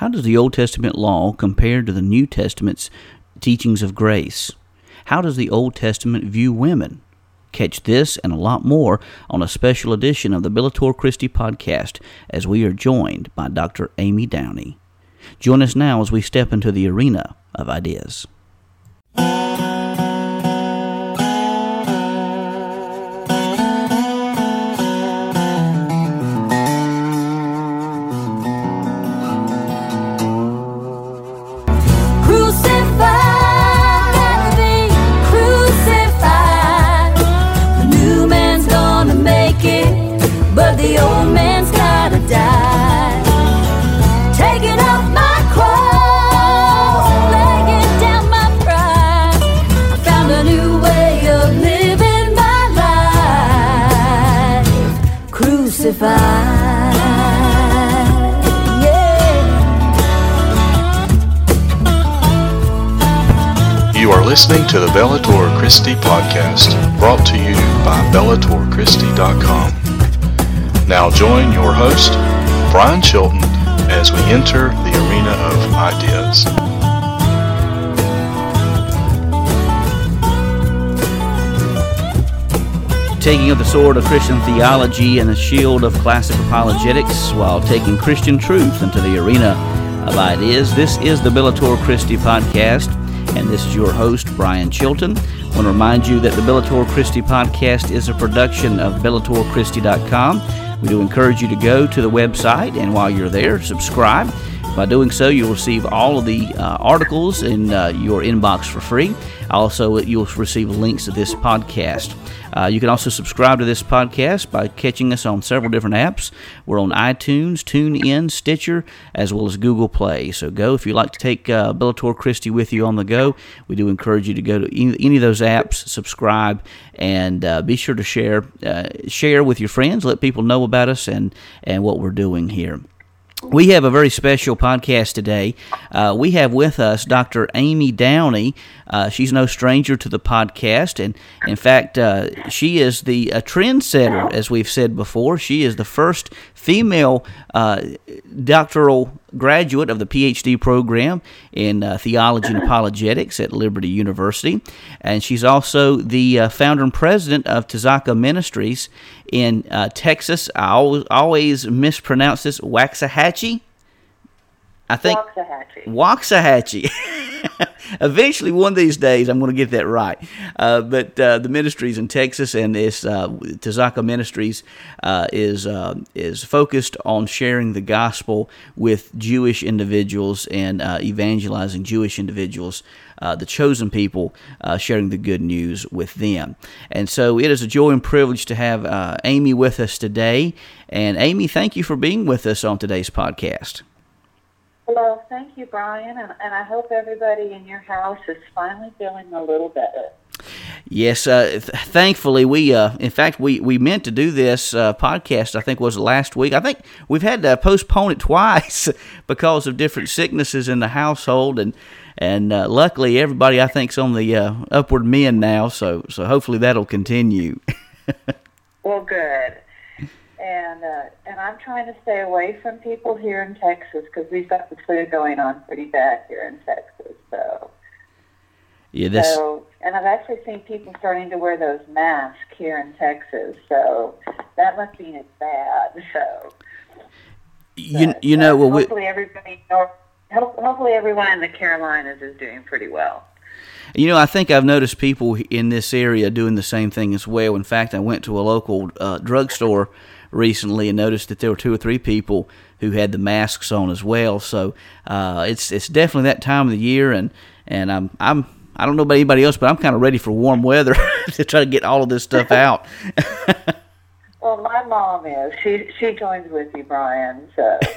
How does the Old Testament law compare to the New Testament's teachings of grace? How does the Old Testament view women? Catch this and a lot more on a special edition of the Bellator Christi podcast as we are joined by Dr. Amy Downey. Join us now as we step into the arena of ideas. Listening to the Bellator Christi podcast, brought to you by BellatorChristi.com. Now join your host, Brian Chilton, as we enter the arena of ideas. taking up the sword of Christian theology and the shield of classic apologetics while taking Christian truth into the arena of ideas. This is the Bellator Christi podcast, and this is your host, Brian Chilton. I want to remind you that the Bellator Christi podcast is a production of BellatorChristi.com. We do encourage you to go to the website, and while you're there, subscribe. By doing so, you'll receive all of the uh, articles in uh, your inbox for free. Also, you'll receive links to this podcast. Uh, you can also subscribe to this podcast by catching us on several different apps. We're on iTunes, TuneIn, Stitcher, as well as Google Play. So go if you like to take uh, Bellator Christi with you on the go. We do encourage you to go to any, any of those apps, subscribe, and uh, be sure to share uh, share with your friends. Let people know about us and and what we're doing here. We have a very special podcast today. Uh, we have with us Dr. Amy Downey. Uh, she's no stranger to the podcast, and in fact, uh, she is the a trendsetter, as we've said before. She is the first female uh, doctoral graduate of the PhD program in uh, theology and apologetics at Liberty University, and she's also the uh, founder and president of Tzedakah Ministries in uh, Texas. I always, always mispronounce this Waxahachie. I think Waxahachie. Waxahachie. Eventually, one of these days, I'm going to get that right. Uh, but uh, the ministries in Texas and this uh, Tzedakah Ministries uh, is uh, is focused on sharing the gospel with Jewish individuals and uh, evangelizing Jewish individuals. Uh, the chosen people, uh, sharing the good news with them. And so it is a joy and privilege to have uh, Amy with us today. And Amy, thank you for being with us on today's podcast. Well, thank you, Brian, and, and I hope everybody in your house is finally feeling a little better. Yes, uh, th- thankfully we, uh, in fact, we, we meant to do this uh, podcast. I think was last week. I think we've had to postpone it twice because of different sicknesses in the household, and and uh, luckily everybody I think's on the uh, upward mend now. So so hopefully that'll continue. Well, good. And uh, and I'm trying to stay away from people here in Texas because we've got the flu going on pretty bad here in Texas. So yeah, this so and I've actually seen people starting to wear those masks here in Texas. So that must mean it's bad. So you but, you know uh, well we, hopefully everybody. Hopefully everyone in the Carolinas is doing pretty well. You know, I think I've noticed people in this area doing the same thing as well. In fact, I went to a local uh, drugstore recently and noticed that there were two or three people who had the masks on as well. So uh, it's it's definitely that time of the year, and and I'm I'm I don't know about anybody else, but I'm kind of ready for warm weather to try to get all of this stuff out. Well, my mom is. She she joins with you, Brian. So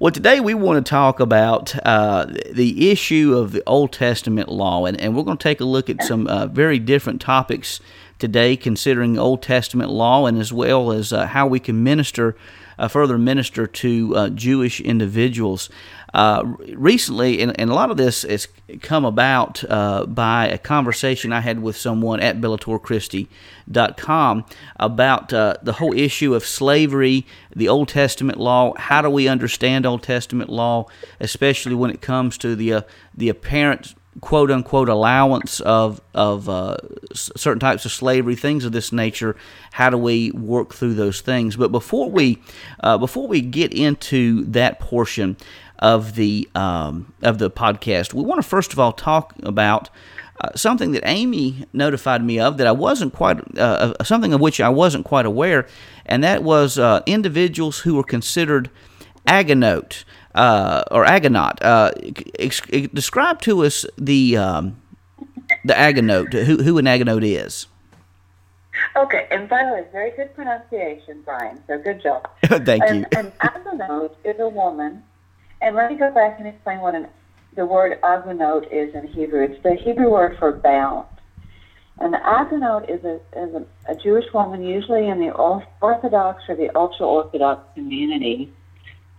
Well, today we want to talk about uh, the issue of the Old Testament law, and, and we're going to take a look at some uh, very different topics today, considering Old Testament law and as well as uh, how we can minister uh, further minister to uh, Jewish individuals. Uh, recently, and, and, a lot of this has come about uh, by a conversation I had with someone at BellatorChristi.com about uh, the whole issue of slavery, the Old Testament law. How do we understand Old Testament law, especially when it comes to the the apparent quote unquote allowance of of uh, certain types of slavery, things of this nature. How do we work through those things? But before we uh, before we get into that portion of the um, of the podcast, we want to first of all talk about. Uh, something that Amy notified me of that I wasn't quite uh, uh, something of which I wasn't quite aware, and that was uh, individuals who were considered agunot uh, or agunot. Uh, ex- describe to us the um, the agunot, who, who an agunot is. Okay, and by the way, very good pronunciation, Brian. So good job. Thank and, you. An agunot is a woman, and let me go back and explain what an, the word agunot is in Hebrew. It's the Hebrew word for bound. An agunot is a is a, a Jewish woman, usually in the Orthodox or the ultra Orthodox community,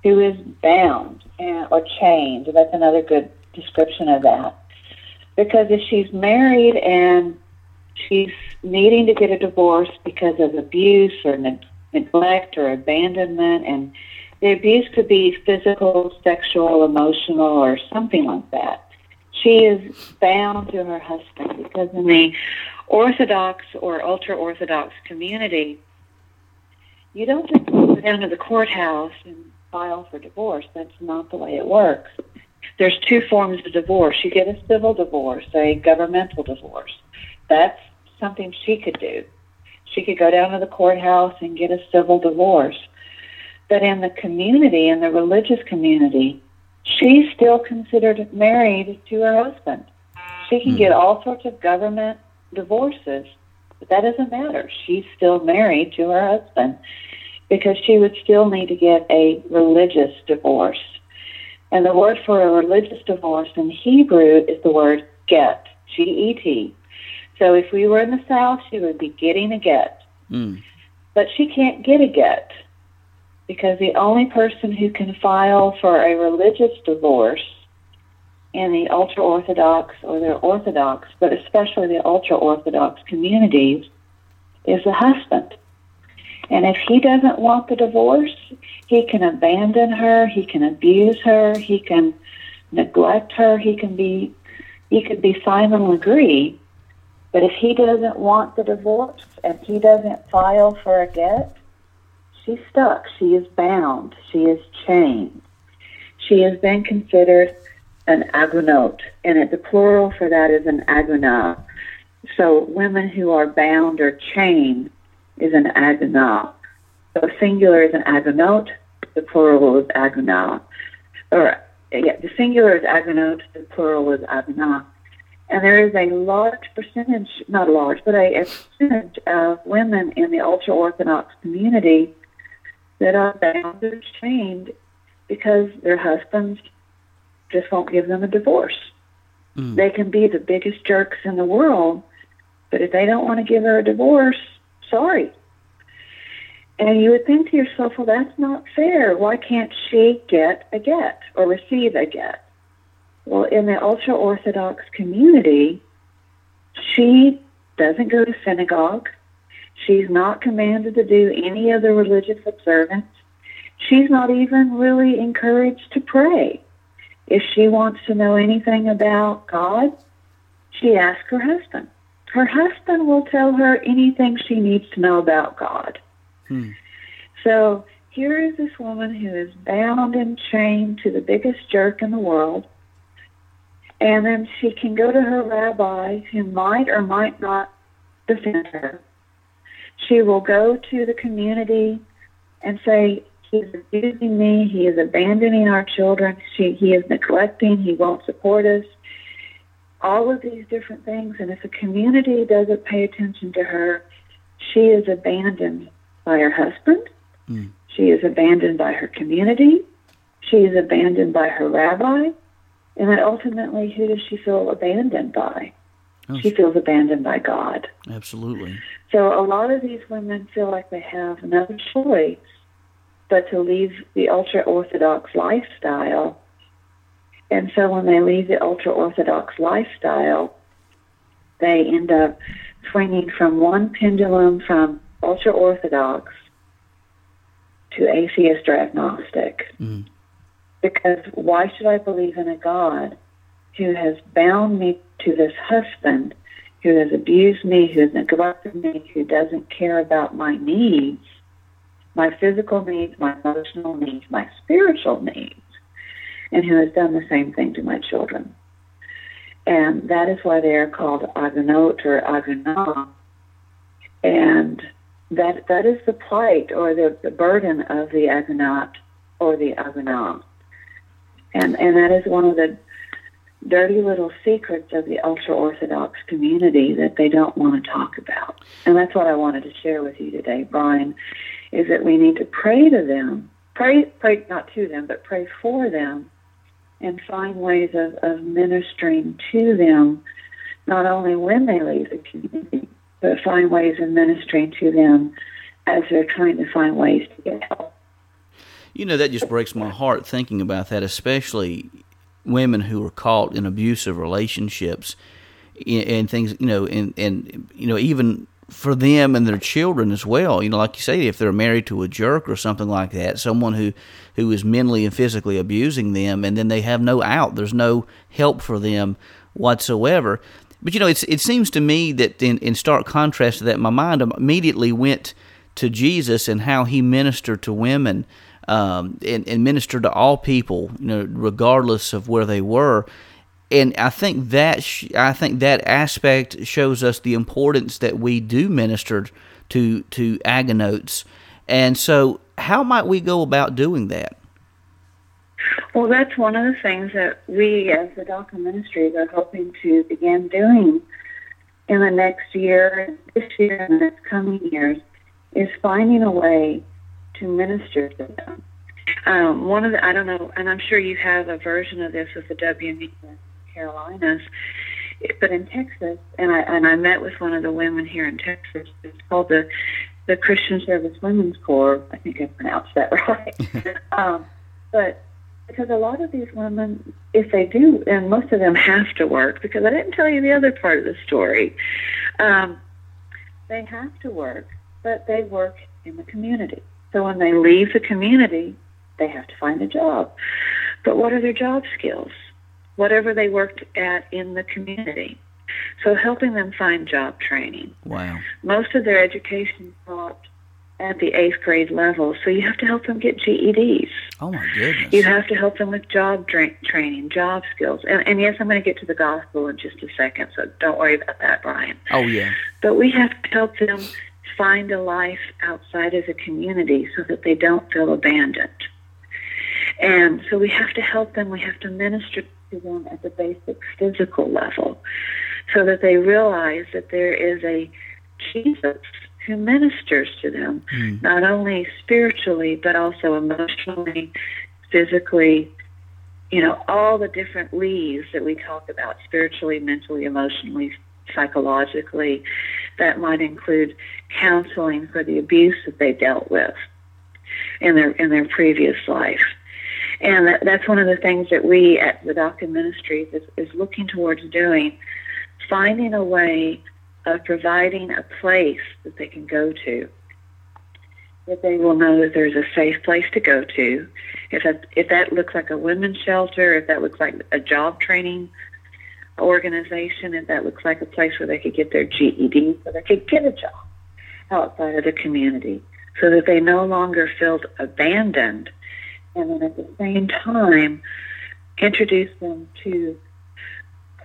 who is bound and, or chained. That's another good description of that. Because if she's married and she's needing to get a divorce because of abuse or ne- neglect or abandonment, and the abuse could be physical, sexual, emotional, or something like that. She is bound to her husband because in the Orthodox or ultra Orthodox community, you don't just go down to the courthouse and file for divorce. That's not the way it works. There's two forms of divorce. You get a civil divorce, a governmental divorce. That's something she could do. She could go down to the courthouse and get a civil divorce. But in the community, in the religious community, she's still considered married to her husband. She can hmm. get all sorts of government divorces, but that doesn't matter. She's still married to her husband because she would still need to get a religious divorce. And the word for a religious divorce in Hebrew is the word get, G E T. So if we were in the South, she would be getting a get. Mm. But she can't get a get because the only person who can file for a religious divorce in the ultra Orthodox or the Orthodox, but especially the ultra Orthodox communities, is the husband. And if he doesn't want the divorce, he can abandon her, he can abuse her, he can neglect her, he can be he could be Simon Legree. But if he doesn't want the divorce and he doesn't file for a get, she's stuck. She is bound. She is chained. She has been considered an agunot, and the plural for that is an agunah. So women who are bound or chained is an agunah. So singular is an agunot, the plural is agunah. Or yeah, the singular is agunot, the plural is agunah. And there is a large percentage, not a large, but a, a percentage of women in the ultra Orthodox community that are bound or chained because their husbands just won't give them a divorce. Mm. They can be the biggest jerks in the world, but if they don't want to give her a divorce, sorry. And you would think to yourself, well, that's not fair. Why can't she get a get or receive a get? Well, in the ultra Orthodox community, she doesn't go to synagogue. She's not commanded to do any of the religious observance. She's not even really encouraged to pray. If she wants to know anything about God, she asks her husband. Her husband will tell her anything she needs to know about God. Hmm. So here is this woman who is bound and chained to the biggest jerk in the world. And then she can go to her rabbi who might or might not defend her. She will go to the community and say, He's abusing me, he is abandoning our children, she, he is neglecting, he won't support us. All of these different things. And if the community doesn't pay attention to her, she is abandoned by her husband. Mm. She is abandoned by her community. She is abandoned by her rabbi. And then ultimately, who does she feel abandoned by? Oh, She feels abandoned by God. absolutely. So a lot of these women feel like they have no choice but to leave the ultra Orthodox lifestyle. And so when they leave the ultra Orthodox lifestyle, they end up swinging from one pendulum from ultra Orthodox to atheist or agnostic. Mm. Because why should I believe in a God who has bound me to this husband, who has abused me, who has neglected me, who doesn't care about my needs, my physical needs, my emotional needs, my spiritual needs, and who has done the same thing to my children? And that is why they are called agunot or agunah. And that that is the plight or the, the burden of the agunot or the agunah. And and that is one of the dirty little secrets of the ultra orthodox community that they don't want to talk about. And that's what I wanted to share with you today, Brian, is that we need to pray to them. Pray pray not to them, but pray for them and find ways of, of ministering to them, not only when they leave the community, but find ways of ministering to them as they're trying to find ways to get help. You know, that just breaks my heart thinking about that, especially women who are caught in abusive relationships and things, you know, and, and, you know, even for them and their children as well. You know, like you say, if they're married to a jerk or something like that, someone who who is mentally and physically abusing them, and then they have no out. There's no help for them whatsoever. But you know, it's it seems to me that in, in stark contrast to that, my mind immediately went to Jesus and how he ministered to women. Um, and, and ministered to all people, you know, regardless of where they were and I think that sh- I think that aspect shows us the importance that we do minister to to agunots. And so, how might we go about doing that? Well, that's one of the things that we, as the Tzedakah Ministries, are hoping to begin doing in the next year, this year, and the next coming years, is finding a way to minister to them. Um, one of the, I don't know, and I'm sure you have a version of this with the WMU Carolinas. But in Texas, and I and I met with one of the women here in Texas. It's called the the Christian Service Women's Corps. I think I pronounced that right. um, but because a lot of these women, if they do, and most of them have to work, because I didn't tell you the other part of the story. Um, they have to work, but they work in the community. So when they leave the community, they have to find a job. But what are their job skills? Whatever they worked at in the community. So helping them find job training. Wow. Most of their education taught at the eighth grade level, so you have to help them get GEDs. Oh my goodness! You have to help them with job tra- training, job skills, and, and yes, I'm going to get to the gospel in just a second, so don't worry about that, Brian. Oh yeah. But we have to help them find a life outside of the community so that they don't feel abandoned. And so we have to help them. We have to minister to them at the basic physical level so that they realize that there is a Jesus who ministers to them, mm. not only spiritually, but also emotionally, physically, you know, all the different leaves that we talk about spiritually, mentally, emotionally, psychologically. That might include counseling for the abuse that they dealt with in their in their previous life. And that, that's one of the things that we at the Tzedakah Ministries is, is looking towards doing, finding a way of providing a place that they can go to, that they will know that there's a safe place to go to. If that, if that looks like a women's shelter, if that looks like a job training organization, if that looks like a place where they could get their GED, so they could get a job outside of the community, so that they no longer feel abandoned and then at the same time introduce them to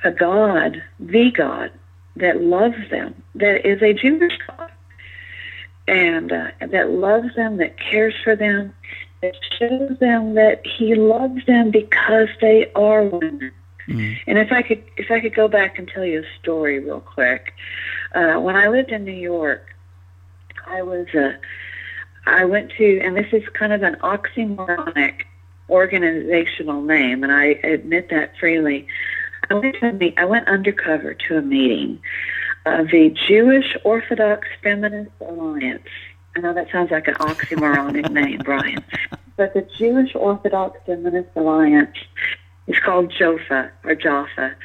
a God, the God that loves them, that is a Jewish God, and uh, that loves them, that cares for them, that shows them that He loves them because they are women. Mm-hmm. And if I could, if I could go back and tell you a story real quick, uh, when I lived in New York, I was a uh, I went to, and this is kind of an oxymoronic organizational name, and I admit that freely. I went, to meet, I went undercover to a meeting of the Jewish Orthodox Feminist Alliance. I know that sounds like an oxymoronic name, Brian, but the Jewish Orthodox Feminist Alliance is called JOFA or Jaffa.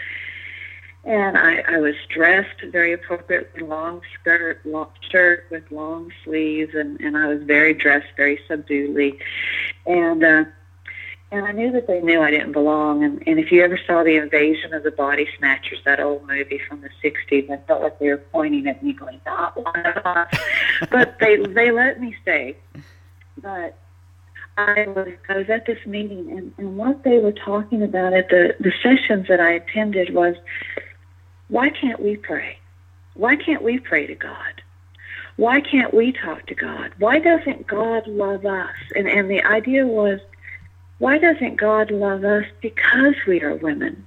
And I, I was dressed very appropriately, long skirt, long shirt with long sleeves, and, and I was very dressed, very subduedly. And uh, and I knew that they knew I didn't belong. And, and if you ever saw the Invasion of the Body Snatchers, that old movie from the '60s, I felt like they were pointing at me, going, "Not one of us." but they they let me stay. But I was I was at this meeting, and, and what they were talking about at the the sessions that I attended was, why can't we pray? Why can't we pray to God? Why can't we talk to God? Why doesn't God love us? And and the idea was why doesn't God love us because we are women?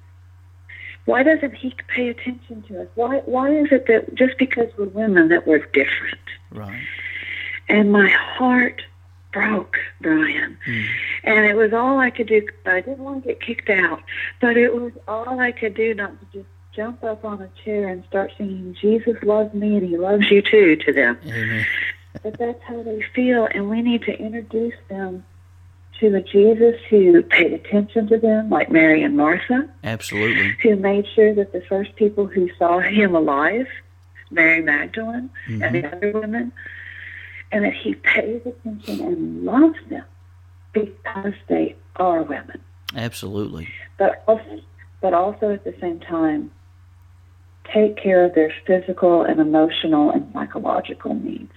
Why doesn't He pay attention to us? Why Why is it that just because we're women that we're different? Right. And my heart broke, Brian. Mm. And it was all I could do. I didn't want to get kicked out, but it was all I could do not to just jump up on a chair and start singing, Jesus loves me and He loves you too to them. Amen. But that's how they feel, and we need to introduce them to a Jesus who paid attention to them, like Mary and Martha, Absolutely. who made sure that the first people who saw him alive, Mary Magdalene and the mm-hmm. other women, and that he pays attention and loves them because they are women. Absolutely. But also, but also at the same time, take care of their physical and emotional and psychological needs.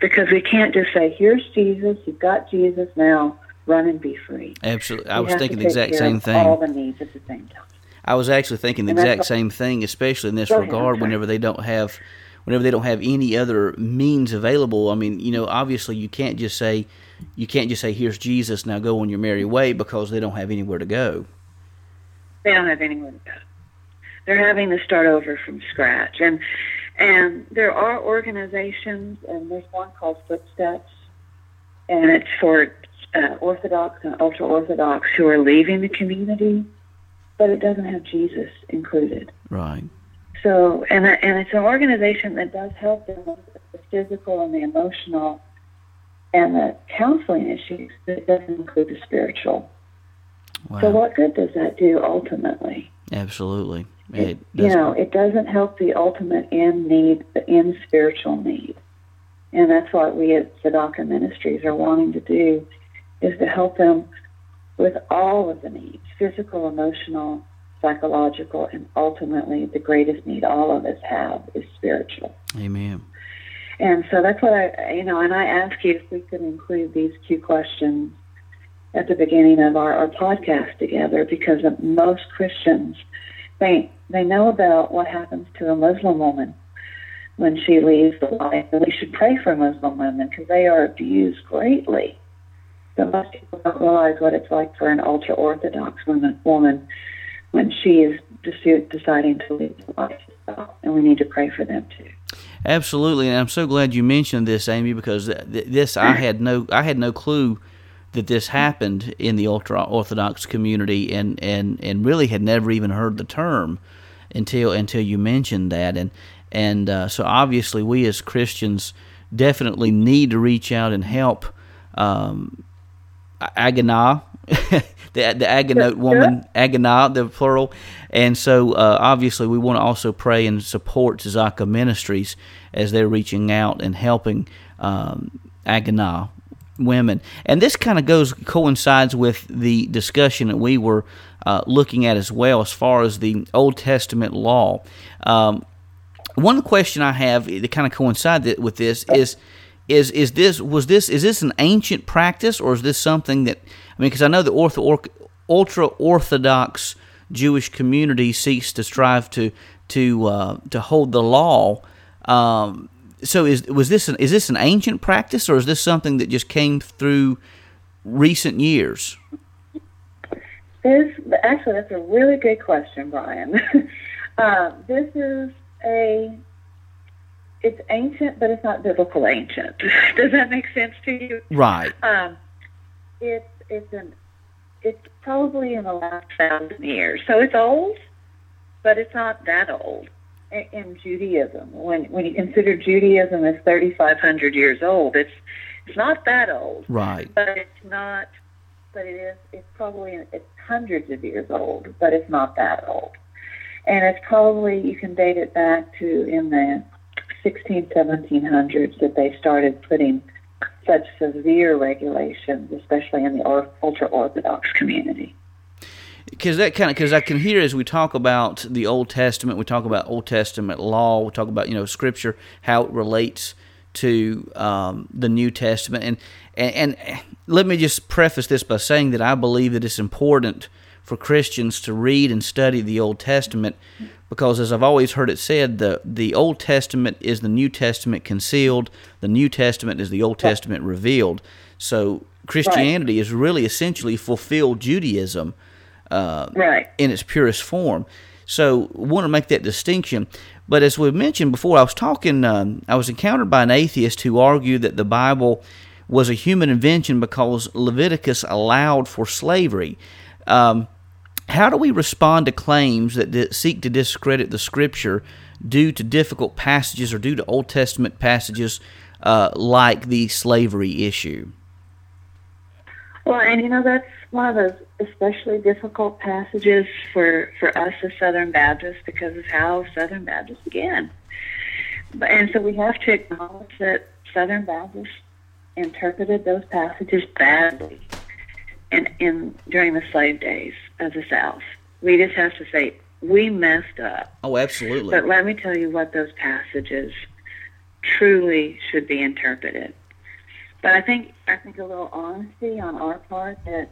Because we can't just say, here's Jesus, you've got Jesus now, run and be free. Absolutely. I We was thinking the exact same of All thing. the needs at the same time. I was actually thinking the And exact same thing, especially in this ahead, regard. Whenever they don't have, whenever they don't have any other means available. I mean, you know, obviously you can't just say, you can't just say, "Here's Jesus, now go on your merry way," because they don't have anywhere to go. They don't have anywhere to go. They're having to start over from scratch. And and there are organizations, and there's one called Footsteps, and it's for uh, Orthodox and ultra Orthodox who are leaving the community, but it doesn't have Jesus included. Right. So, and and it's an organization that does help them with the physical and the emotional and the counseling issues, but it doesn't include the spiritual. Wow. So, what good does that do ultimately? Absolutely. It, It you know, it doesn't help the ultimate end need, the end spiritual need. And that's what we at Tzedakah Ministries are wanting to do, is to help them with all of the needs, physical, emotional, psychological, and ultimately the greatest need all of us have is spiritual. Amen. And so that's what I, you know, and I ask you if we could include these two questions at the beginning of our, our podcast together because most Christians, they, they know about what happens to a Muslim woman when she leaves the life. And we should pray for Muslim women because they are abused greatly. But most people don't realize what it's like for an ultra Orthodox woman, woman when she is deci- deciding to leave the life. And we need to pray for them too. Absolutely, and I'm so glad you mentioned this, Amy, because th- th- this I had no I had no clue that this happened in the ultra orthodox community, and, and, and really had never even heard the term until until you mentioned that, and and uh, so obviously we as Christians definitely need to reach out and help um, Agunah, the the Agunot woman, Agunah, the plural, and so uh, obviously we want to also pray and support Tzedakah Ministries as they're reaching out and helping um, Agunah women, and this kind of goes coincides with the discussion that we were uh, looking at as well as far as the Old Testament law. Um, one question I have that kind of coincide with this is is is this was this is this an ancient practice or is this something that I mean because I know the ortho, ultra orthodox Jewish community seeks to strive to to uh, to hold the law. Um, so is was this an, is this an ancient practice or is this something that just came through recent years? This actually, that's a really good question, Brian. uh, this is a it's ancient, but it's not biblical ancient. Does that make sense to you? Right. Um, it's it's an it's probably in the last thousand years, so it's old, but it's not that old. In, Judaism. When when you consider Judaism as 3,500 years old, it's it's not that old, Right. but it's not. But it is. It's probably it's hundreds of years old, but it's not that old. And it's probably you can date it back to in the 16, 1700s that they started putting such severe regulations, especially in the ultra orthodox community. Because that kind of because I can hear as we talk about the Old Testament, we talk about Old Testament law, we talk about you know Scripture, how it relates to um, the New Testament, and, and and let me just preface this by saying that I believe that it's important for Christians to read and study the Old Testament because as I've always heard it said, the the Old Testament is the New Testament concealed, the New Testament is the Old Testament revealed. So Christianity is really essentially fulfilled Judaism uh, Right. in its purest form. So, want to make that distinction. But as we mentioned before, I was talking, um, I was encountered by an atheist who argued that the Bible was a human invention because Leviticus allowed for slavery. Um, how do we respond to claims that, seek to discredit the Scripture due to difficult passages or due to Old Testament passages uh, like the slavery issue? Well, and you know that's one of those especially difficult passages for for us as Southern Baptists because of how Southern Baptists began. But, and so we have to acknowledge that Southern Baptists interpreted those passages badly in, in during the slave days of the South. We just have to say we messed up. Oh, absolutely. But let me tell you what those passages truly should be interpreted. But I think I think a little honesty on our part that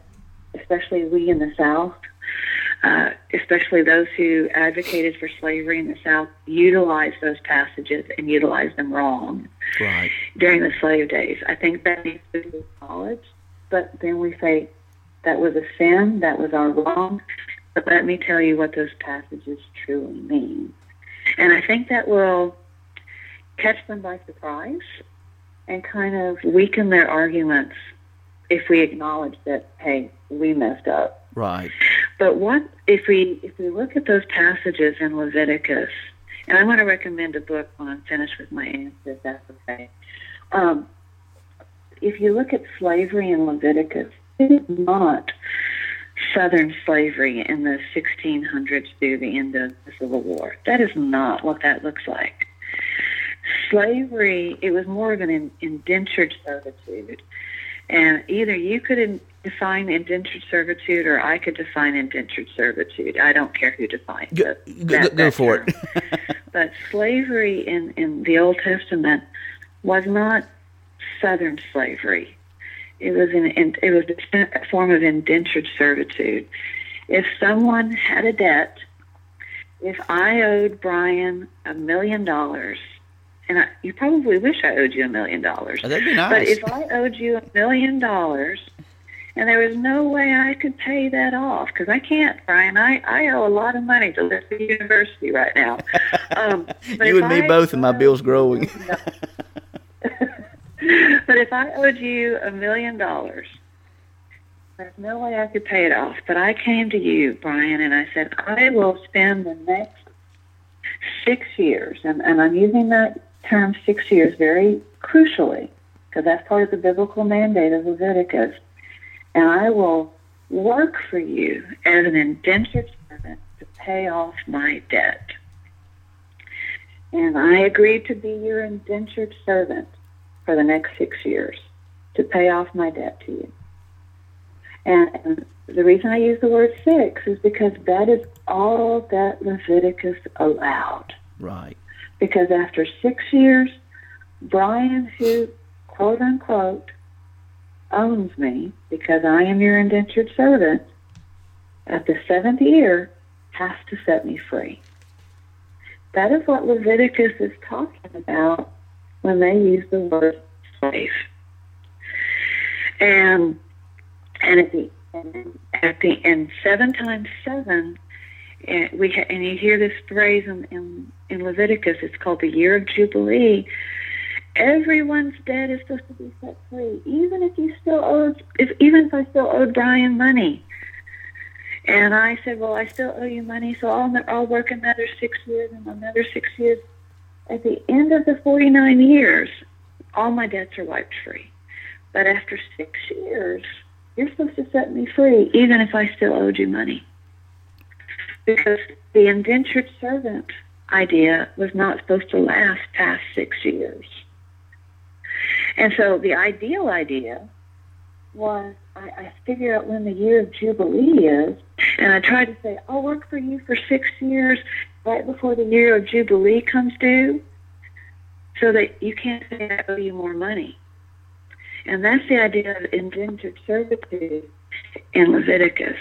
especially we in the South, uh, especially those who advocated for slavery in the South, utilized those passages and utilized them wrong right. during the slave days. I think that needs to be acknowledged. But then we say that was a sin, that was our wrong. But let me tell you what those passages truly mean. And I think that will catch them by surprise and kind of weaken their arguments if we acknowledge that, hey, we messed up. Right. But what if we if we look at those passages in Leviticus, and I want to recommend a book when I'm finished with my answer, if that's okay. Um, if you look at slavery in Leviticus, it is not Southern slavery in the 1600s through the end of the Civil War. That is not what that looks like. Slavery, it was more of an indentured servitude. And either you could define indentured servitude or I could define indentured servitude. I don't care who defines Go, it. go, that- go- go for term. it. But slavery in, in the Old Testament was not Southern slavery. It was an it was a form of indentured servitude. If someone had a debt, if I owed Brian a million dollars, and I, you probably wish I owed you a million dollars, oh, That'd be but if I owed you a million dollars and there was no way I could pay that off because I can't, Brian. I, I owe a lot of money to Liberty University right now. Um, You and me I both, and my bill's growing. a million dollars- but if I owed you a million dollars, there's no way I could pay it off. But I came to you, Brian, and I said, I will spend the next six years, and, and I'm using that term six years very crucially because that's part of the biblical mandate of Leviticus. And I will work for you as an indentured servant to pay off my debt. And I agreed to be your indentured servant for the next six years to pay off my debt to you. And, and the reason I use the word six is because that is all that Leviticus allowed right. because after six years, Brian, who quote unquote owns me because I am your indentured servant, at the seventh year has to set me free. That is what Leviticus is talking about when they use the word slave. And and at the and at the seven times seven and we ha- and you hear this phrase in, in in Leviticus. It's called the year of jubilee. Everyone's debt is supposed to be set free, even if you still owed, if even if I still owed Brian money. And I said, well, I still owe you money, so I'll, I'll work another six years and another six years. At the end of the 49 years, all my debts are wiped free. But after six years, you're supposed to set me free, even if I still owed you money. Because the indentured servant idea was not supposed to last past six years. And so the ideal idea was I, I figure out when the year of Jubilee is, and I try to say, I'll work for you for six years right before the year of Jubilee comes due so that you can't say I owe you more money. And that's the idea of indentured servitude in Leviticus.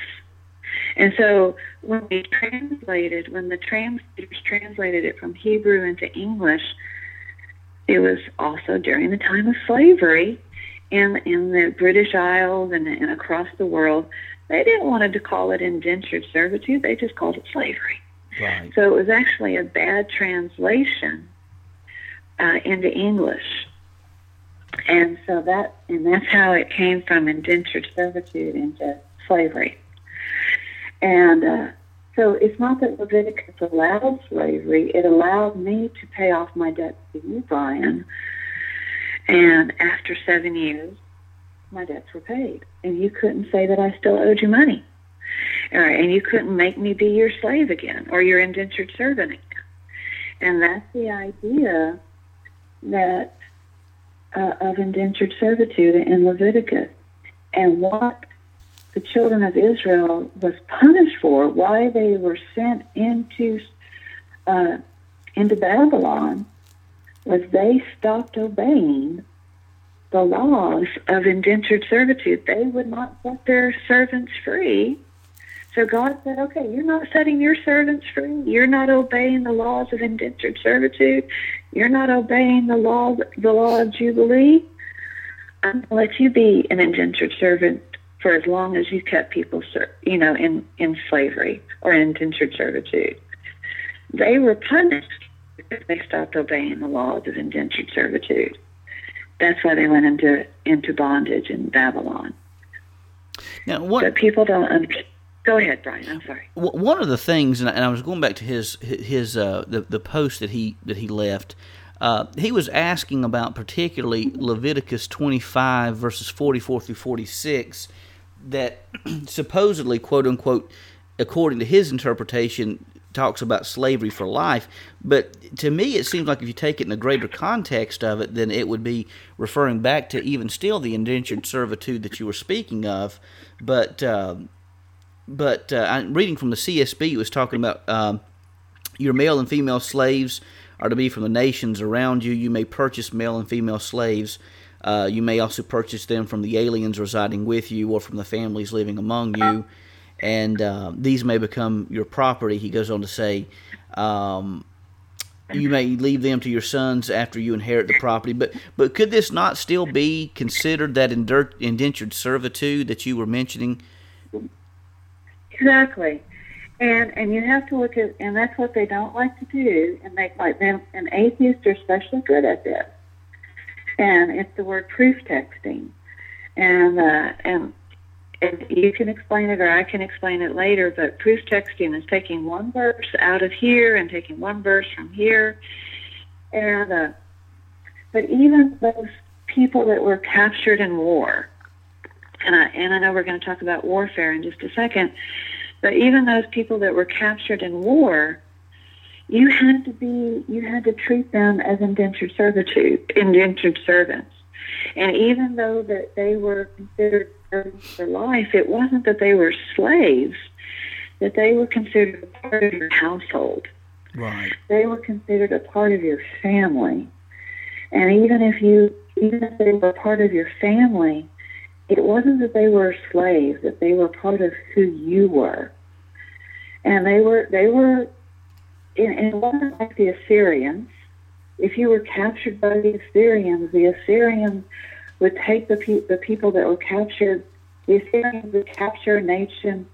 And so when we translated, when the translators translated it from Hebrew into English, it was also during the time of slavery in, in the British Isles and, and across the world. They didn't want to call it indentured servitude. They just called it slavery. Right. So it was actually a bad translation uh, into English. And so that, and that's how it came from indentured servitude into slavery. And uh, so it's not that Leviticus allowed slavery, it allowed me to pay off my debts to you, Brian. And after seven years, my debts were paid. And you couldn't say that I still owed you money. All right, and you couldn't make me be your slave again or your indentured servant again. And that's the idea that uh, of indentured servitude in Leviticus. And what the children of Israel was punished for, why they were sent into uh, into Babylon, was they stopped obeying the laws of indentured servitude. They would not set their servants free. So God said, okay, you're not setting your servants free. You're not obeying the laws of indentured servitude. You're not obeying the law, the law of Jubilee. I'm going to let you be an indentured servant for as long as you kept people, you know, in, in slavery or in indentured servitude. They were punished because they stopped obeying the laws of indentured servitude. That's why they went into into bondage in Babylon. Now, what? People don't understand. Go ahead, Brian. I'm sorry. One of the things, and I was going back to his his uh, the the post that he that he left. Uh, he was asking about particularly Leviticus 25 verses 44 through 46 that supposedly quote unquote according to his interpretation talks about slavery for life. But to me it seems like if you take it in the greater context of it then it would be referring back to even still the indentured servitude that you were speaking of. But uh, but uh, I'm reading from the CSB it was talking about um, your male and female slaves are to be from the nations around you. You may purchase male and female slaves uh, you may also purchase them from the aliens residing with you or from the families living among you and uh, these may become your property. He goes on to say, um, you may leave them to your sons after you inherit the property. But but could this not still be considered that indentured servitude that you were mentioning? Exactly, and and you have to look at, and that's what they don't like to do, and they like them. And atheists are especially good at this, and it's the word proof texting, and uh, and and you can explain it or I can explain it later, but proof texting is taking one verse out of here and taking one verse from here. And uh, but even those people that were captured in war, and I and I know we're going to talk about warfare in just a second, but even those people that were captured in war, you had to be you had to treat them as indentured servitude, indentured servants. And even though that they were considered for life, it wasn't that they were slaves, that they were considered a part of your household. Right. They were considered a part of your family. And even if you even if they were part of your family, it wasn't that they were slaves, that they were part of who you were. And they were they were and it wasn't like the Assyrians. If you were captured by the Assyrians, the Assyrians would take the, pe- the people that were captured, the Assyrians would capture a nation.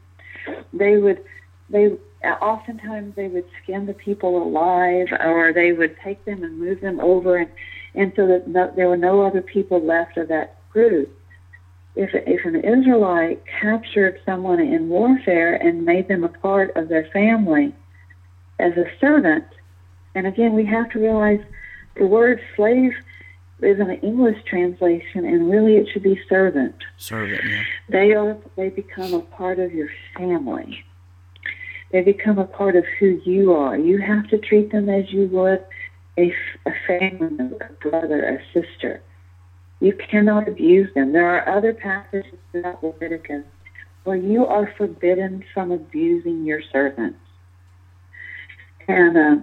They would, they oftentimes they would skin the people alive, or they would take them and move them over, and, and so that no, there were no other people left of that group. if if an Israelite captured someone in warfare and made them a part of their family as a servant, and again we have to realize the word slave is an English translation, and really it should be servant. Servant, yeah. They are they become a part of your family. They become a part of who you are. You have to treat them as you would a, a family member, a brother, a sister. You cannot abuse them. There are other passages throughout Leviticus where you are forbidden from abusing your servants. And uh,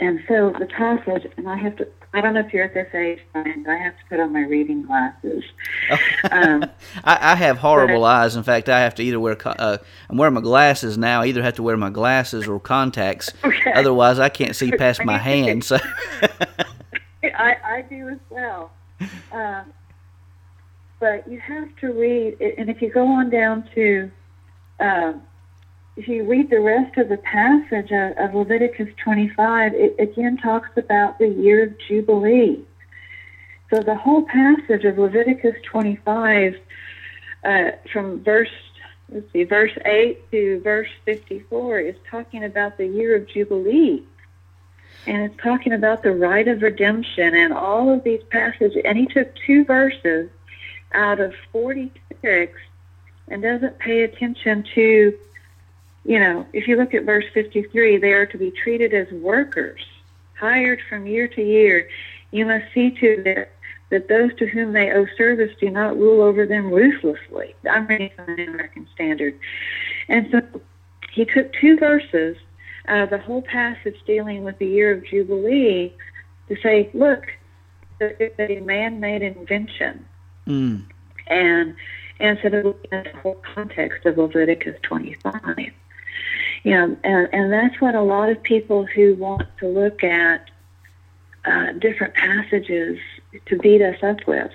and so the passage, and I have to. I don't know if you're at this age, Brian, but I have to put on my reading glasses. Um, I, I have horrible eyes. In fact, I have to either wear uh, I'm wearing my glasses now. I either have to wear my glasses or contacts. Okay. Otherwise, I can't see past my hand. So, I, I do as well. Uh, but you have to read, and if you go on down to, um, if you read the rest of the passage of, of Leviticus 25, it again talks about the year of Jubilee. So the whole passage of Leviticus 25, uh, from verse let's see, verse 8 to verse 54, is talking about the year of Jubilee and it's talking about the right of redemption and all of these passages. And he took two verses out of 46 and doesn't pay attention to, you know, if you look at verse 53, they are to be treated as workers, hired from year to year. You must see to that that those to whom they owe service do not rule over them ruthlessly. I'm reading from the American Standard. And so he took two verses uh, the whole passage dealing with the year of Jubilee to say, look, it's a man-made invention, mm, and and of the whole context of Leviticus 25, know, and, and that's what a lot of people who want to look at uh, different passages to beat us up with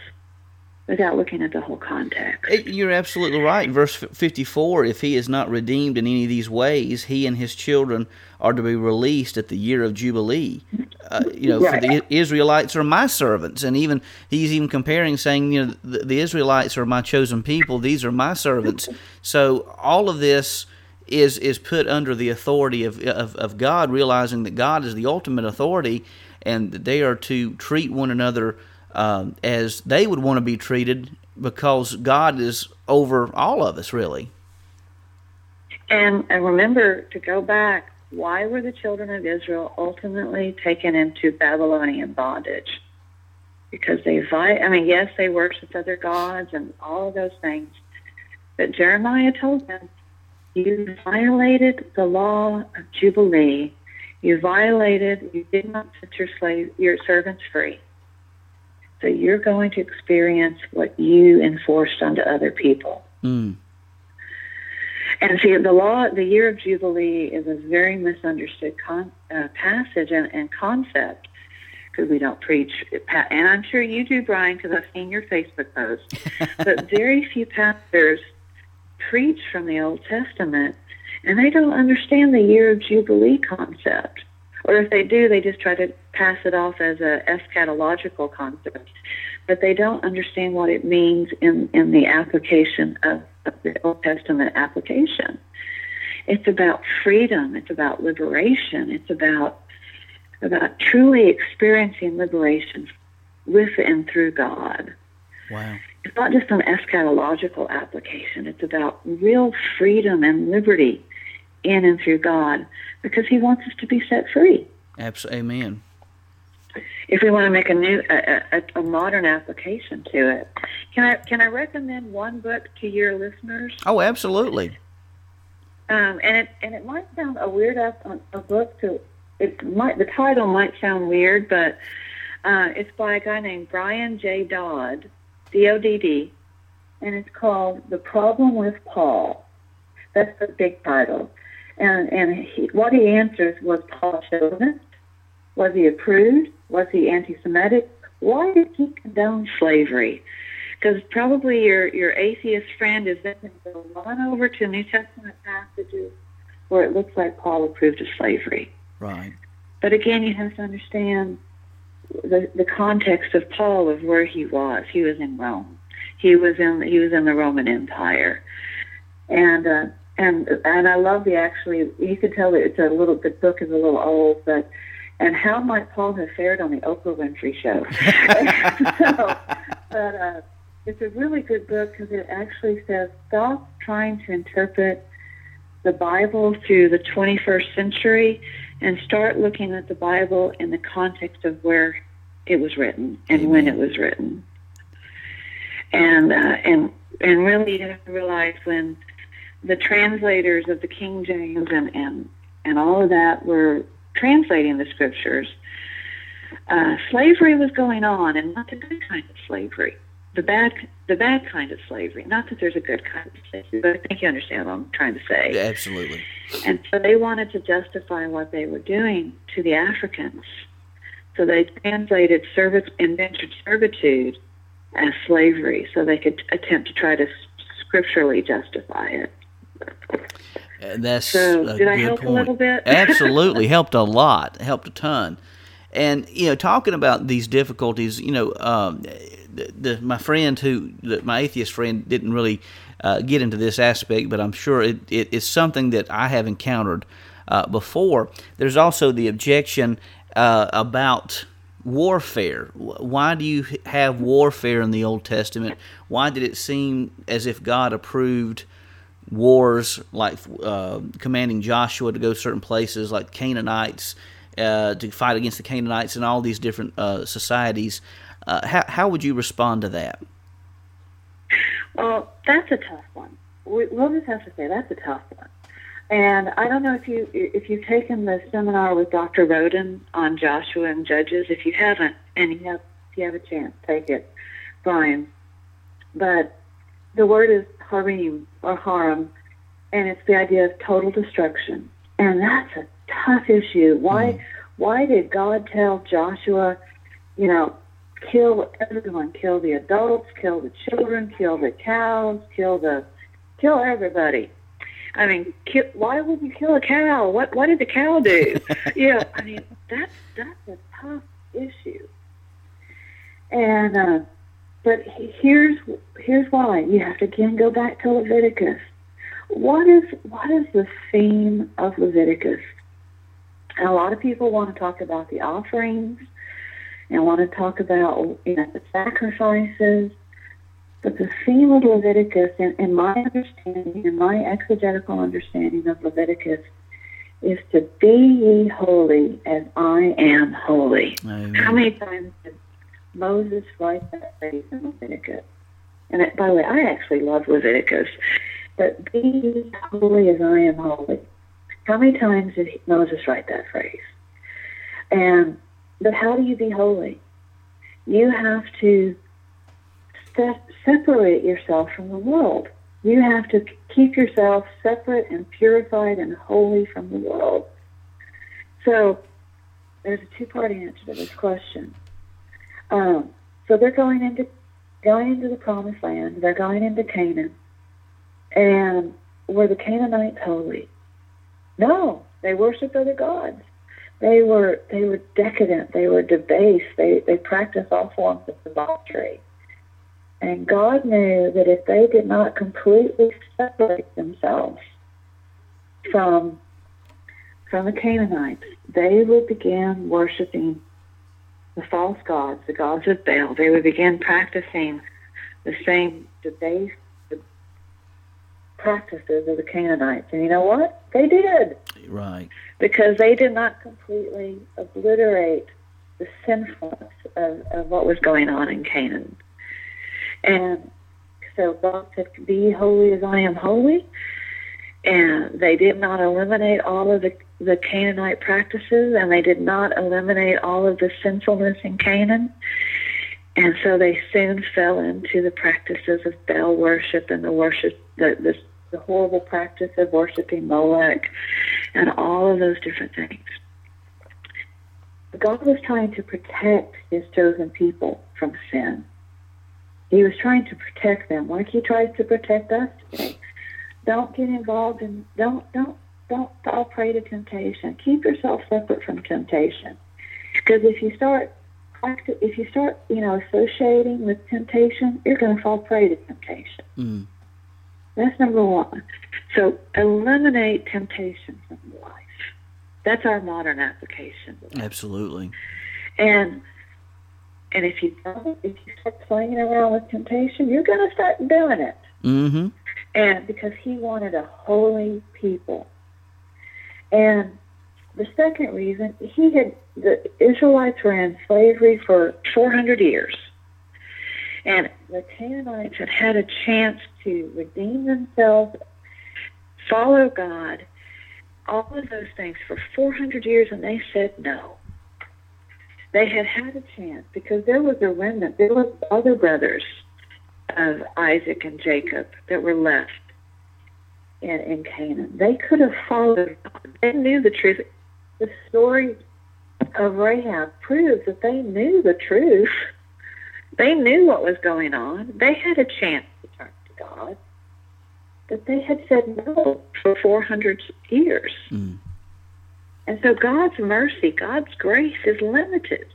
without looking at the whole context. You're absolutely right. Verse 54, if he is not redeemed in any of these ways, he and his children are to be released at the year of Jubilee. Uh, you know, for the Israelites are my servants. And even he's even comparing, saying, you know, the, the Israelites are my chosen people. These are my servants. So all of this is is put under the authority of, of, of God, realizing that God is the ultimate authority and that they are to treat one another um, as they would want to be treated because God is over all of us, really. And, and remember to go back, why were the children of Israel ultimately taken into Babylonian bondage? Because they, I mean, yes, they worshiped other gods and all of those things, but Jeremiah told them, you violated the law of Jubilee. You violated, you did not set your slave, your servants free. So you're going to experience what you enforced onto other people. Mm. And see, the law, the year of Jubilee is a very misunderstood con- uh, passage and, and concept because we don't preach. And I'm sure you do, Brian, because I've seen your Facebook post. but very few pastors preach from the Old Testament, and they don't understand the year of Jubilee concept. Or if they do, they just try to pass it off as a eschatological concept. But they don't understand what it means in, in the application of, of the Old Testament application. It's about freedom. It's about liberation. It's about about truly experiencing liberation with and through God. Wow. It's not just an eschatological application. It's about real freedom and liberty in and through God because He wants us to be set free. Abs- Amen. If we want to make a new, a, a, a modern application to it, can I can I recommend one book to your listeners? Oh, absolutely. Um, and it and it might sound a weird a, a book to it might the title might sound weird, but uh, it's by a guy named Brian J. Dodd, D O D D, and it's called The Problem with Paul. That's the big title, and and he, what he answers was Paul chauvinist? Was he a prude? Was he anti-Semitic? Why did he condone slavery? because probably your your atheist friend is then going to go on over to New Testament passages where it looks like Paul approved of slavery. Right. But again, you have to understand the the context of Paul of where he was. He was in Rome. He was in he was in the Roman Empire, and uh, and and I love the actually. You can tell that it's a little. The book is a little old, but and how might Paul have fared on the Oprah Winfrey Show? so, but uh, it's a really good book because it actually says stop trying to interpret the Bible through the 21st century and start looking at the Bible in the context of where it was written and Amen. when it was written. And uh, and and really realize when the translators of the King James and and and all of that were translating the scriptures, uh, slavery was going on, and not the good kind of slavery, the bad the bad kind of slavery. Not that there's a good kind of slavery, but I think you understand what I'm trying to say. Absolutely. And so they wanted to justify what they were doing to the Africans. So they translated service, indentured servitude as slavery so they could attempt to try to scripturally justify it. And that's So, a did I help a point. little bit? Absolutely, helped a lot, helped a ton. And you know, talking about these difficulties, you know, um, the, the, my friend who, the, my atheist friend, didn't really uh, get into this aspect, but I'm sure it, it is something that I have encountered uh, before. There's also the objection uh, about warfare. Why do you have warfare in the Old Testament? Why did it seem as if God approved? wars like uh, commanding Joshua to go certain places like Canaanites uh, to fight against the Canaanites and all these different uh, societies. Uh, how, how would you respond to that? Well, that's a tough one. We, we'll just have to say that's a tough one. And I don't know if you if you've taken the seminar with Dr. Roden on Joshua and Judges. If you haven't, and you have if you have a chance, take it, Brian. But the word is harim or harem, and it's the idea of total destruction. And that's a tough issue. Why why did God tell Joshua, you know, kill everyone, kill the adults, kill the children, kill the cows, kill the kill everybody? I mean, ki why would you kill a cow? What what did the cow do? yeah, I mean that's that's a tough issue. And uh, but here's here's why you have to again go back to Leviticus. What is what is the theme of Leviticus? And a lot of people want to talk about the offerings and want to talk about you know the sacrifices. But the theme of Leviticus, in, in my understanding, in my exegetical understanding of Leviticus, is to be ye holy as I am holy. Amen. How many times did Moses write that phrase in Leviticus? And by the way, I actually love Leviticus. But be ye holy as I am holy. How many times did he- Moses write that phrase? And but how do you be holy? You have to se- separate yourself from the world. You have to keep yourself separate and purified and holy from the world. So there's a two-part answer to this question. Um, so they're going into going into the promised land. They're going into Canaan, and were the Canaanites holy? No, they worshipped other gods. They were they were decadent. They were debased. They they practiced all forms of debauchery. And God knew that if they did not completely separate themselves from from the Canaanites, they would begin worshiping the false gods, the gods of Baal. They would begin practicing the same debased practices of the Canaanites. And you know what? They did Right. because they did not completely obliterate the sinfulness of, of what was going on in Canaan. And so God said, Be holy as I am holy. And they did not eliminate all of the, the Canaanite practices, and they did not eliminate all of the sinfulness in Canaan. And so they soon fell into the practices of Baal worship and the worship, the, the, the horrible practice of worshiping Molech and all of those different things. God was trying to protect his chosen people from sin. He was trying to protect them like he tries to protect us today. Don't get involved in don't don't don't fall prey to temptation. Keep yourself separate from temptation. Because if you start if you start, you know, associating with temptation, you're going to fall prey to temptation. Mm. That's number one. So eliminate temptation from life. That's our modern application. Absolutely. And and if you don't, if you start playing around with temptation, you're going to start doing it. Mm-hmm. And because he wanted a holy people. And the second reason, he had the Israelites were in slavery for 400 years. And the Canaanites had had a chance to redeem themselves, follow God, all of those things for 400 years, and they said no. They had had a chance because there was a remnant. There were other brothers of Isaac and Jacob that were left in, in Canaan. They could have followed. They knew the truth. The story of Rahab proves that they knew the truth. They knew what was going on. They had a chance to turn to God. But they had said no for 400 years. Mm. And so God's mercy, God's grace is limited.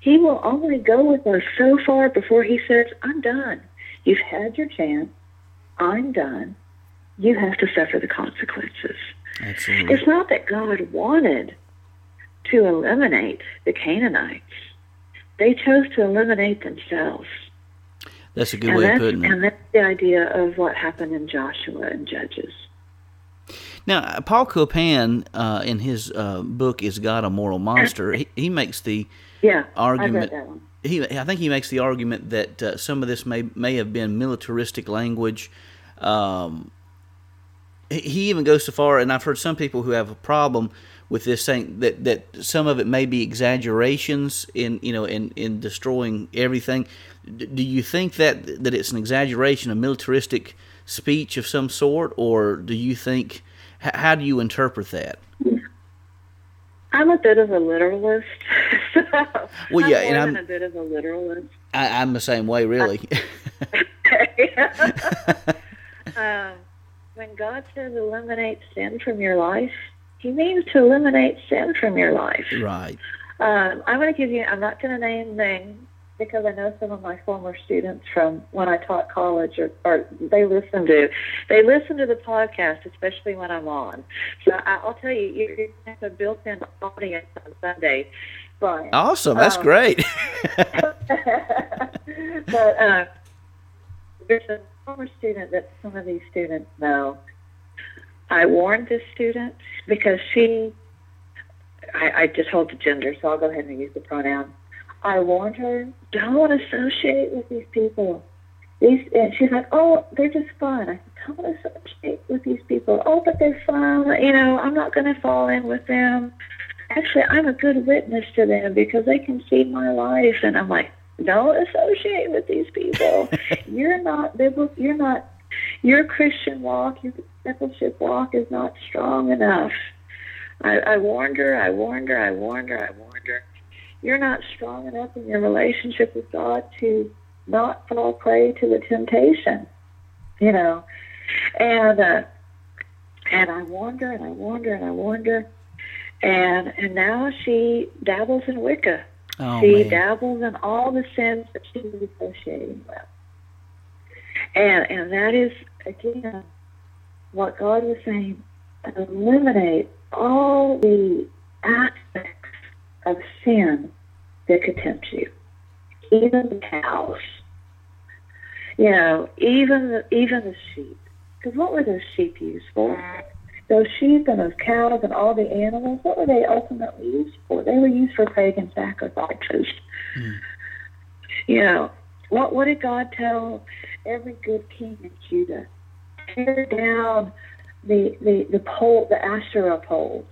He will only go with us so far before he says, I'm done. You've had your chance. I'm done. You have to suffer the consequences. Absolutely. It's not that God wanted to eliminate the Canaanites. They chose to eliminate themselves. That's a good and way of putting it. and that's the idea of what happened in Joshua and Judges. Now, Paul Copan, uh, in his uh, book "Is God a Moral Monster," he, he makes the Yeah, argument. I read that one. He, I think he makes the argument that uh, some of this may may have been militaristic language. Um, he even goes so far, and I've heard some people who have a problem with this saying that, that some of it may be exaggerations in you know in, in destroying everything. Do you think that that it's an exaggeration, a militaristic speech of some sort, or do you think how do you interpret that? I'm a bit of a literalist. so Well, I'm yeah, and I'm- a bit of a literalist. I, I'm the same way, really. um, when God says eliminate sin from your life, He means to eliminate sin from your life. right. Um, I'm going to give you. I'm not going to name names because I know some of my former students from when I taught college, or, or they listen to they listen to the podcast, especially when I'm on. So I, I'll tell you, you you have a built-in audience on Sunday, Brian. Awesome. That's Um, great. but uh, there's a former student that some of these students know. I warned this student because she, I, I just hold the gender, so I'll go ahead and use the pronoun. I warned her, don't associate with these people. These, and she's like, oh, they're just fun. I said, don't associate with these people. Oh, but they're fun. You know, I'm not going to fall in with them. Actually, I'm a good witness to them because they can see my life. And I'm like, don't associate with these people. you're not biblical. You're not. Your Christian walk, your discipleship walk, is not strong enough. I, I warned her. I warned her. I warned her. I warned her. You're not strong enough in your relationship with God to not fall prey to the temptation. You know, and uh, and I warned her, and I warned her, and I warned her, and and now she dabbles in Wicca. Oh she man. dabbles in all the sins that she was associating with. And and that is again what God was saying, eliminate all the aspects of sin that could tempt you. Even the cows. You know, even the even the sheep. Because what were those sheep used for? Those sheep and those cows and all the animals, what were they ultimately used for? They were used for pagan sacrifices. Hmm. You know, what what did God tell every good king in Judah? Tear down the the the pole, the Asherah poles.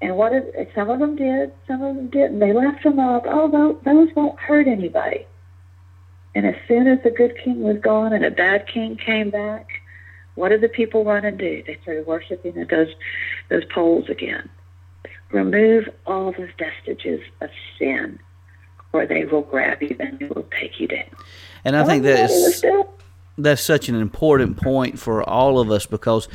And what did some of them did, some of them didn't. They left them up. Oh, those, those won't hurt anybody. And as soon as the good king was gone and a bad king came back, what did the people run and do? They started worshiping at those those poles again. Remove all the vestiges of sin, or they will grab you and they will take you down. And I think Oh, that is that's such an important point for all of us because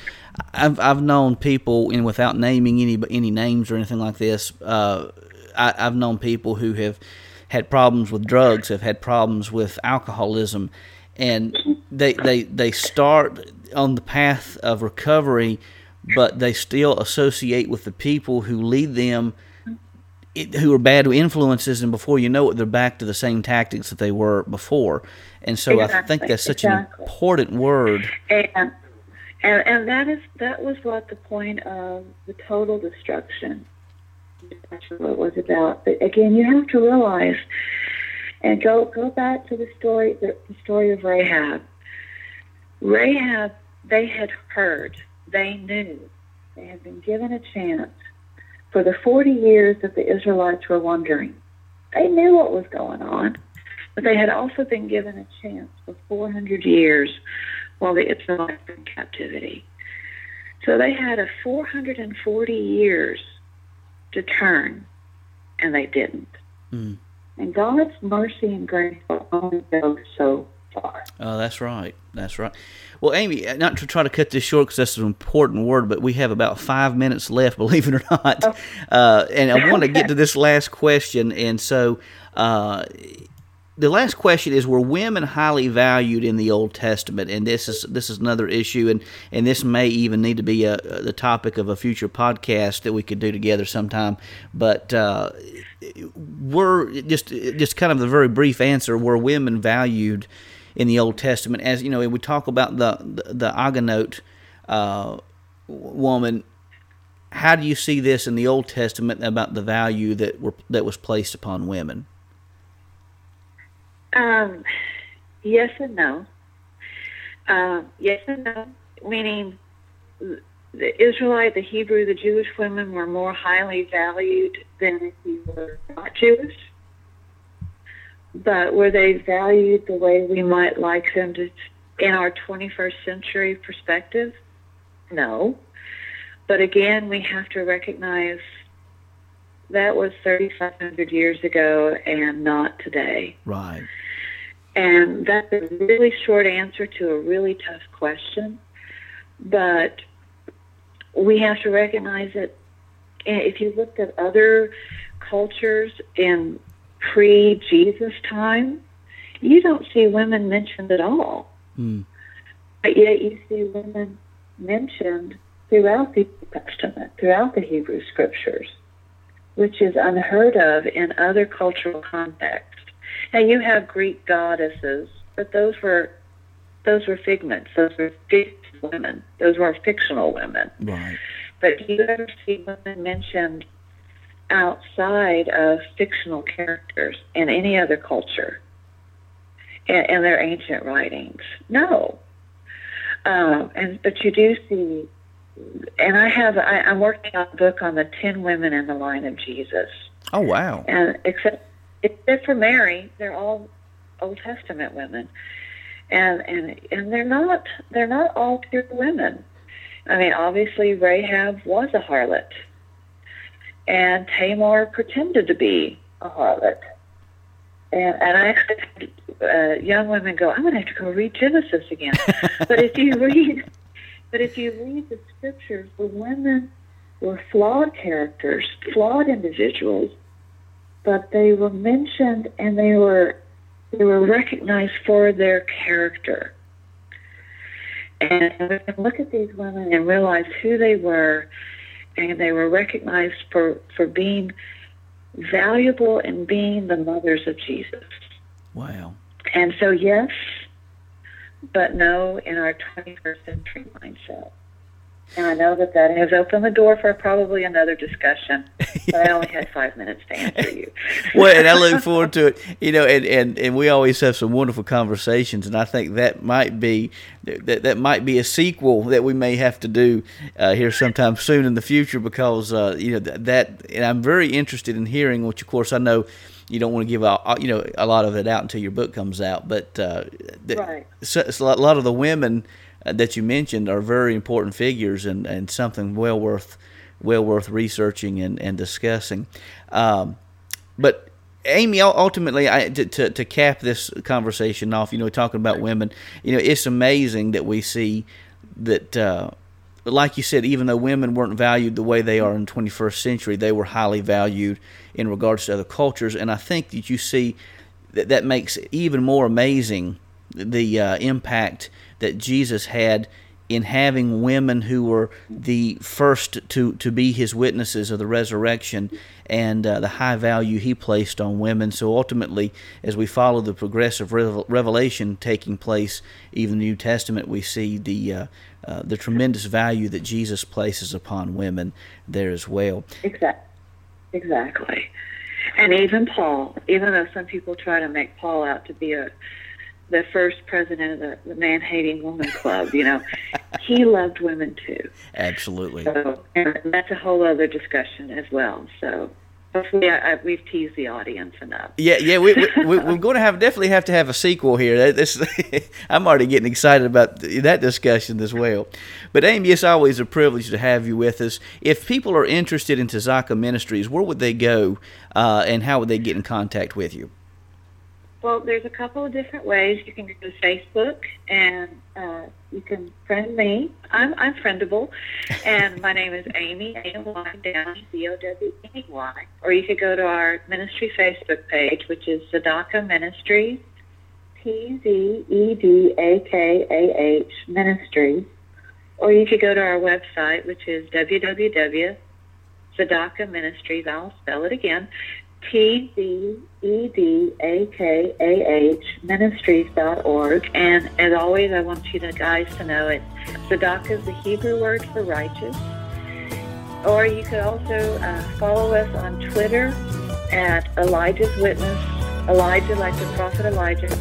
I've I've known people and without naming any any names or anything like this, uh, I, I've known people who have had problems with drugs, have had problems with alcoholism, and they they they start on the path of recovery, but they still associate with the people who lead them. It, who are bad influences, and before you know it, they're back to the same tactics that they were before. And so I think that's such exactly. an important word. And, and and that is that was what the point of the total destruction that's what it was about. But again, you have to realize and go go back to the story the, the story of Rahab. Rahab, they had heard, they knew, they had been given a chance for the forty years that the Israelites were wandering. They knew what was going on, but they had also been given a chance for four hundred years while the Israelites were in captivity. So they had a 440 years to turn, and they didn't. Mm. And God's mercy and grace will only go so far. Oh, that's right. That's right. Well, Amy, not to try to cut this short because that's an important word, but we have about five minutes left, believe it or not. Oh. Uh, and I want to get to this last question. And so, uh, the last question is: Were women highly valued in the Old Testament? And this is this is another issue, and and this may even need to be a, the topic of a future podcast that we could do together sometime. But uh, were just just kind of the very brief answer: Were women valued in the Old Testament? As you know, we talk about the the, the uh, woman. How do you see this in the Old Testament about the value that were that was placed upon women? Um, yes and no. Uh, yes and no, meaning the Israelite, the Hebrew, the Jewish women were more highly valued than if you were not Jewish. But were they valued the way we might like them to in our 21st century perspective? No. But again, we have to recognize that was 3,500 years ago and not today. Right. And that's a really short answer to a really tough question. But we have to recognize that eh, if you looked at other cultures in pre Jesus time, you don't see women mentioned at all. Mm. But yet you see women mentioned throughout the New Testament, throughout the Hebrew scriptures, which is unheard of in other cultural contexts. Now you have Greek goddesses, but those were those were figments. Those were women. Those were fictional women. Right. But do you ever see women mentioned outside of fictional characters in any other culture in, in their ancient writings? No. Um, and but you do see, and I have I, I'm working on a book on the ten women in the line of Jesus, Oh wow. and except except for Mary, they're all Old Testament women, and and and they're not they're not all pure women. I mean, obviously Rahab was a harlot, and Tamar pretended to be a harlot. And, and I actually uh, young women go, I'm going to have to go read Genesis again. but if you read, but if you read the scriptures, the women were flawed characters, flawed individuals, but they were mentioned and they were they were recognized for their character. And we can look at these women and realize who they were, and they were recognized for, for being valuable and being the mothers of Jesus. Wow. And so, yes, but no in our 21st century mindset. And I know that that has opened the door for probably another discussion, but I only had five minutes to answer you. well, and I look forward to it. You know, and, and, and we always have some wonderful conversations, and I think that might be that that might be a sequel that we may have to do uh, here sometime soon in the future because uh, you know that, that and I'm very interested in hearing, which of course I know you don't want to give out you know a lot of it out until your book comes out, but uh, Right. so, so a lot of the women that you mentioned are very important figures and, and something well worth well worth researching and, and discussing. Um, but Amy, ultimately, I, to, to to cap this conversation off, you know, talking about women, you know, it's amazing that we see that uh, like you said, even though women weren't valued the way they are in the 21st century, they were highly valued in regards to other cultures. And I think that you see that that makes even more amazing the uh, impact that Jesus had in having women who were the first to, to be his witnesses of the resurrection and uh, the high value he placed on women. So ultimately, as we follow the progressive revelation taking place, even the New Testament, we see the uh, uh, the tremendous value that Jesus places upon women there as well. Exactly. Exactly. And even Paul, even though some people try to make Paul out to be a the first president of the, the man hating woman club, you know, he loved women too. Absolutely. So, and that's a whole other discussion as well. So hopefully I, I, we've teased the audience enough. Yeah, yeah, we, we, are going to have definitely have to have a sequel here. This, I'm already getting excited about that discussion as well. But Amy, it's always a privilege to have you with us. If people are interested in Tzedakah Ministries, where would they go, uh, and how would they get in contact with you? Well, there's a couple of different ways. You can go to Facebook and uh, you can friend me. I'm I'm friendable, and my name is Amy A Y Downey B O W E Y. Or you could go to our ministry Facebook page, which is Tzedakah Ministries, T Z E D A K A H Ministries. Or you could go to our website, which is www. Tzedakah Ministries. I'll spell it again. T Z E D A K A H ministries.org. And as always, I want you guys to know it. Tzedakah is the Hebrew word for righteous. Or you could also uh, follow us on Twitter at Elijah's Witness. Elijah, like the prophet Elijah. You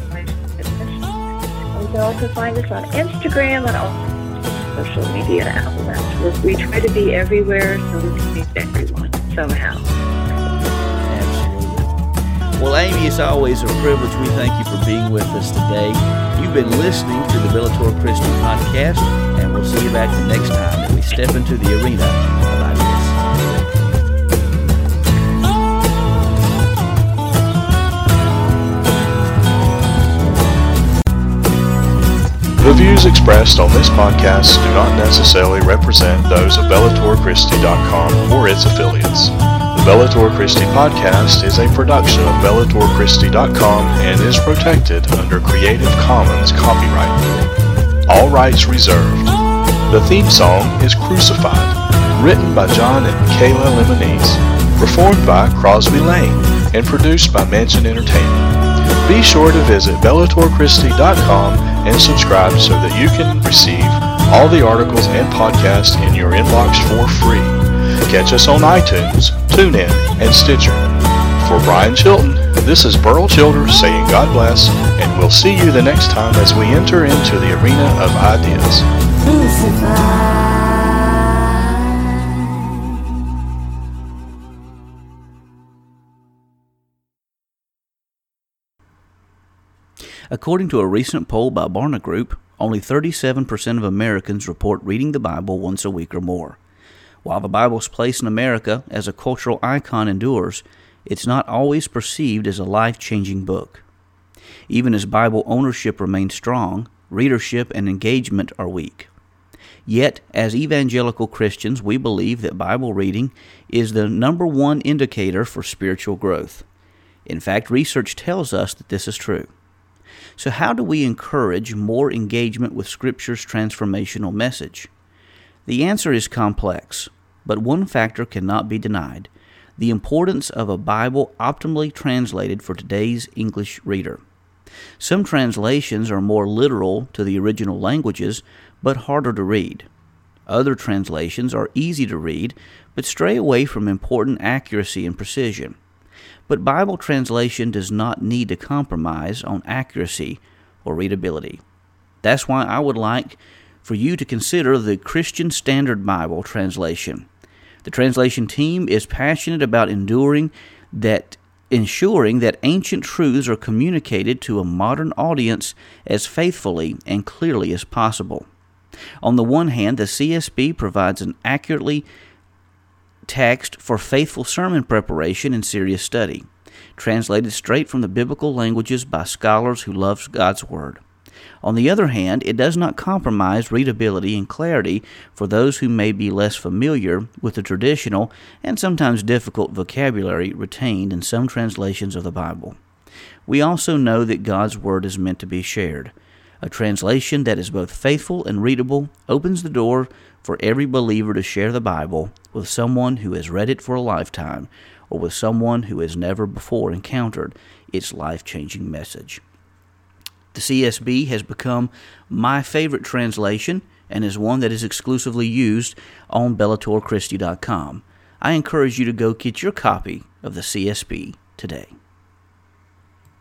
can also find us on Instagram and all social media outlets. We try to be everywhere so we can reach everyone somehow. Well, Amy, it's always a privilege. We thank you for being with us today. You've been listening to the Bellator Christi Podcast, and we'll see you back the next time that we step into the arena. The views expressed on this podcast do not necessarily represent those of BellatorChristi.com or its affiliates. Bellator Christi podcast is a production of BellatorChristi.com and is protected under Creative Commons copyright. All rights reserved. The theme song is Crucified, written by John and Kayla Lemonese, performed by Crosby Lane, and produced by Mansion Entertainment. Be sure to visit BellatorChristi.com and subscribe so that you can receive all the articles and podcasts in your inbox for free. Catch us on iTunes, TuneIn, and Stitcher. For Brian Chilton, this is Burl Childers saying God bless, and we'll see you the next time as we enter into the arena of ideas. According to a recent poll by Barna Group, only 37% of Americans report reading the Bible once a week or more. While the Bible's place in America as a cultural icon endures, it's not always perceived as a life changing book. Even as Bible ownership remains strong, readership and engagement are weak. Yet, as evangelical Christians, we believe that Bible reading is the number one indicator for spiritual growth. In fact, research tells us that this is true. So, how do we encourage more engagement with Scripture's transformational message? The answer is complex, but one factor cannot be denied the importance of a Bible optimally translated for today's English reader. Some translations are more literal to the original languages, but harder to read. Other translations are easy to read, but stray away from important accuracy and precision. But Bible translation does not need to compromise on accuracy or readability. That's why I would like for you to consider the Christian Standard Bible translation. The translation team is passionate about enduring that ensuring that ancient truths are communicated to a modern audience as faithfully and clearly as possible. On the one hand, the CSB provides an accurately text for faithful sermon preparation and serious study, translated straight from the biblical languages by scholars who love God's Word. On the other hand, it does not compromise readability and clarity for those who may be less familiar with the traditional and sometimes difficult vocabulary retained in some translations of the Bible. We also know that God's Word is meant to be shared. A translation that is both faithful and readable opens the door for every believer to share the Bible with someone who has read it for a lifetime or with someone who has never before encountered its life changing message. The CSB has become my favorite translation and is one that is exclusively used on BellatorChristi.com. I encourage you to go get your copy of the CSB today.